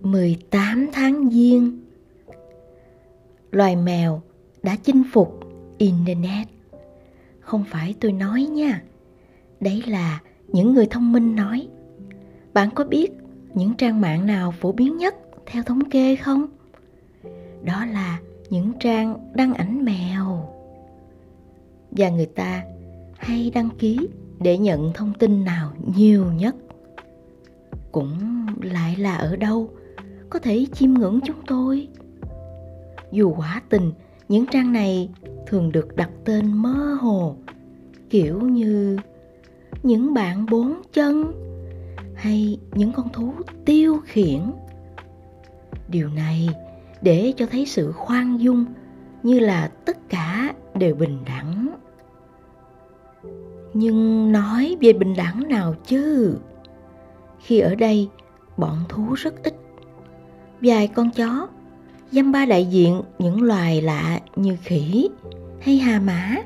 18 tháng giêng, Loài mèo đã chinh phục Internet. Không phải tôi nói nha, Đấy là những người thông minh nói. Bạn có biết những trang mạng nào phổ biến nhất theo thống kê không? Đó là những trang đăng ảnh mèo. Và người ta hay đăng ký để nhận thông tin nào nhiều nhất. Cũng lại là ở đâu? Có thể chiêm ngưỡng chúng tôi. Dù quả tình, những trang này thường được đặt tên mơ hồ, kiểu như những bạn bốn chân hay những con thú tiêu khiển. Điều này để cho thấy sự khoan dung như là tất cả đều bình đẳng. Nhưng nói về bình đẳng nào chứ? Khi ở đây, bọn thú rất ít vài con chó, dăm ba đại diện những loài lạ như khỉ hay hà mã.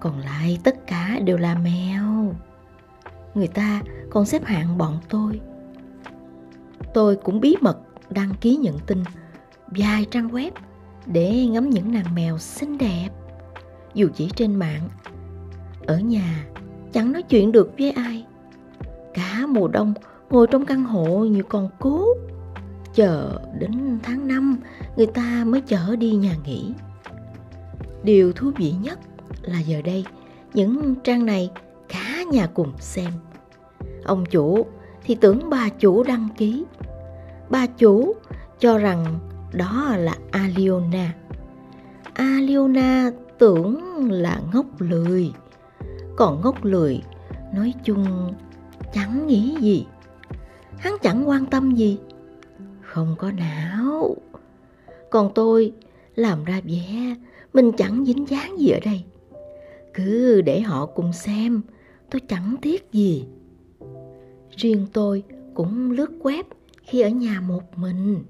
Còn lại tất cả đều là mèo. Người ta còn xếp hạng bọn tôi. Tôi cũng bí mật đăng ký nhận tin vài trang web để ngắm những nàng mèo xinh đẹp. Dù chỉ trên mạng, ở nhà chẳng nói chuyện được với ai. Cả mùa đông ngồi trong căn hộ như con cố chờ đến tháng năm, người ta mới chở đi nhà nghỉ. Điều thú vị nhất là giờ đây, những trang này cả nhà cùng xem. Ông chủ thì tưởng bà chủ đăng ký. Bà chủ cho rằng đó là aliona. Aliona tưởng là ngốc lười. Còn ngốc lười nói chung chẳng nghĩ gì. Hắn chẳng quan tâm gì không có não. Còn tôi làm ra vẻ, mình chẳng dính dáng gì ở đây. Cứ để họ cùng xem, tôi chẳng tiếc gì. Riêng tôi cũng lướt web khi ở nhà một mình.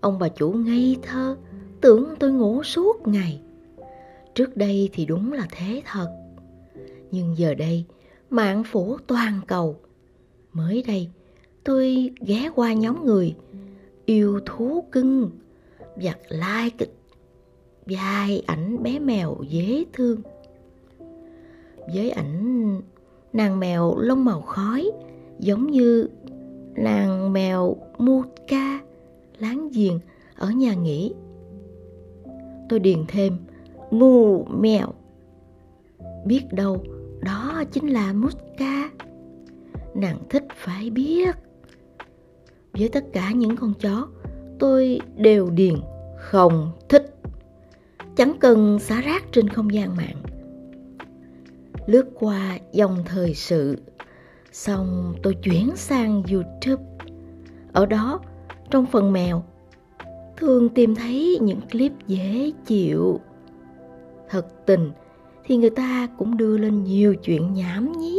Ông bà chủ ngây thơ, tưởng tôi ngủ suốt ngày. Trước đây thì đúng là thế thật. Nhưng giờ đây, mạng phủ toàn cầu. Mới đây, tôi ghé qua nhóm người yêu thú cưng và like vài ảnh bé mèo dễ thương với ảnh, nàng mèo lông màu khói, giống như nàng mèo Mutka, láng giềng ở nhà nghỉ. Tôi điền thêm ngu mèo. Biết đâu đó chính là Mutka. Nàng thích phải biết. Với tất cả những con chó, tôi đều điền không thích. Chẳng cần xả rác trên không gian mạng. Lướt qua dòng thời sự, xong tôi chuyển sang YouTube. Ở đó, trong phần mèo, thường tìm thấy những clip dễ chịu. Thật tình thì người ta cũng đưa lên nhiều chuyện nhảm nhí.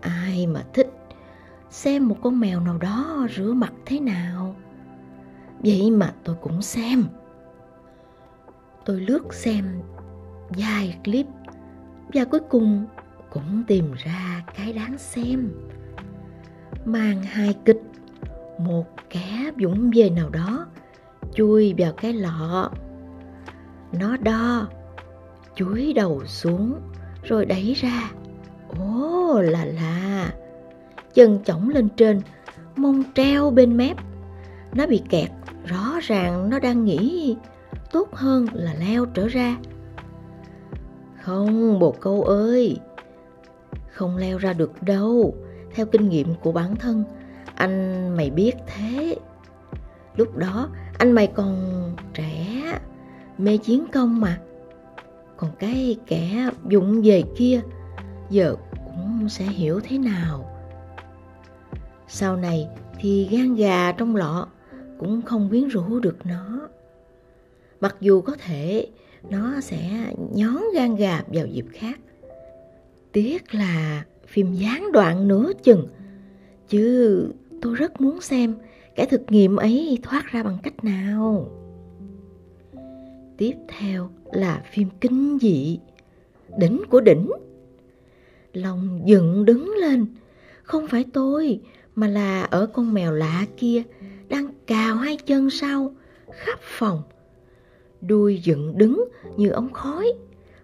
Ai mà thích xem một con mèo nào đó rửa mặt thế nào. Vậy mà tôi cũng xem. Tôi lướt xem vài clip và cuối cùng cũng tìm ra cái đáng xem. mang hài kịch, một kẻ dũng về nào đó chui vào cái lọ. Nó đo, chuối đầu xuống rồi đẩy ra. Ố là là, chân chỏng lên trên, mông treo bên mép. Nó bị kẹt, rõ ràng nó đang nghĩ tốt hơn là leo trở ra. Không, bồ câu ơi, không leo ra được đâu. Theo kinh nghiệm của bản thân, anh mày biết thế. Lúc đó anh mày còn trẻ, mê chiến công mà. Còn cái kẻ dụng về kia, giờ cũng sẽ hiểu thế nào. Sau này thì gan gà trong lọ cũng không quyến rũ được nó. Mặc dù có thể nó sẽ nhón gan gà vào dịp khác. Tiếc là phim gián đoạn nửa chừng, chứ tôi rất muốn xem cái thực nghiệm ấy thoát ra bằng cách nào. Tiếp theo là phim kinh dị, đỉnh của đỉnh. Lòng dựng đứng lên, không phải tôi mà là ở con mèo lạ kia đang cào hai chân sau khắp phòng. Đuôi dựng đứng như ống khói,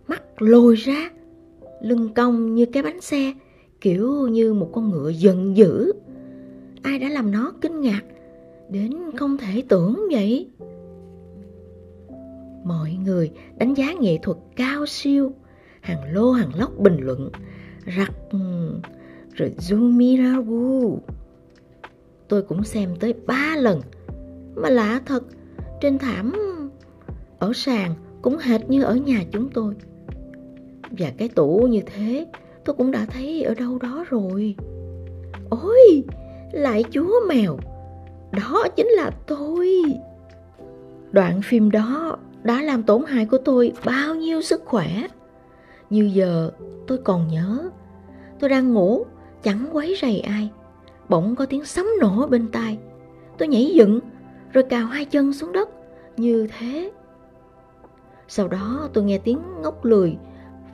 mắt lồi ra, lưng cong như cái bánh xe, kiểu như một con ngựa giận dữ. Ai đã làm nó kinh ngạc đến không thể tưởng vậy? Mọi người đánh giá nghệ thuật cao siêu, hàng lô hàng lóc bình luận, rặt ừ, rồi Zumiragu. Tôi cũng xem tới ba lần, mà lạ thật, trên thảm ở sàn cũng hệt như ở nhà chúng tôi. Và cái tủ như thế tôi cũng đã thấy ở đâu đó rồi. Ôi, lại chúa mèo, đó chính là tôi. Đoạn phim đó đã làm tổn hại của tôi bao nhiêu sức khỏe. Như giờ tôi còn nhớ, tôi đang ngủ, chẳng quấy rầy ai. Bỗng có tiếng sấm nổ bên tai. Tôi nhảy dựng, rồi cào hai chân xuống đất, như thế. Sau đó tôi nghe tiếng ngốc lười,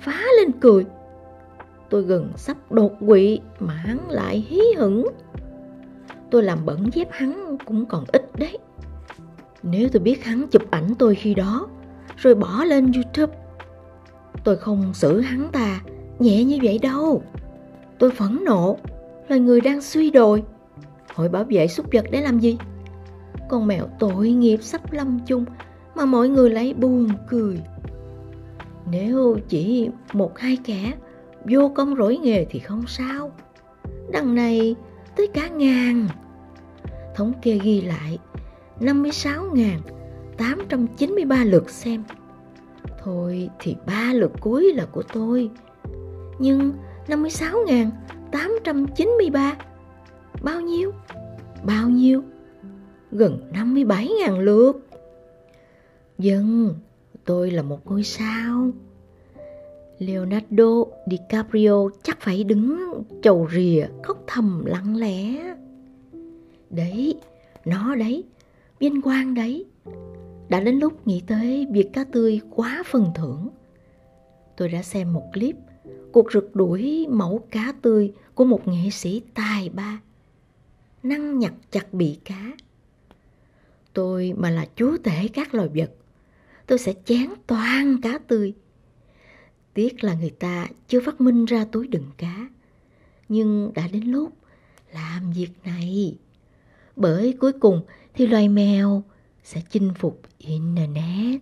phá lên cười. Tôi gần sắp đột quỵ mà hắn lại hí hửng. Tôi làm bẩn dép hắn cũng còn ít đấy. Nếu tôi biết hắn chụp ảnh tôi khi đó, rồi bỏ lên YouTube, tôi không xử hắn ta nhẹ như vậy đâu. Tôi phẫn nộ, là người đang suy đồi. Hội bảo vệ súc vật để làm gì? Con mèo tội nghiệp sắp lâm chung mà mọi người lại buồn cười. Nếu chỉ một hai kẻ vô công rỗi nghề thì không sao. Đằng này tới cả ngàn. Thống kê ghi lại 56.893 lượt xem. Thôi thì ba lượt cuối là của tôi. Nhưng 56.893 Bao nhiêu? Bao nhiêu? Gần 57.000 lượt. Dân, tôi là một ngôi sao. Leonardo DiCaprio chắc phải đứng chầu rìa khóc thầm lặng lẽ. Đấy, nó đấy, vinh quang đấy. Đã đến lúc nghĩ tới việc cá tươi quá phần thưởng. Tôi đã xem một clip cuộc rượt đuổi mẫu cá tươi của một nghệ sĩ tài ba. Năng nhặt chặt bị cá. Tôi mà là chúa tể các loài vật, tôi sẽ chén toàn cá tươi. Tiếc là người ta chưa phát minh ra túi đựng cá. Nhưng đã đến lúc làm việc này. Bởi cuối cùng thì loài mèo sẽ chinh phục Internet.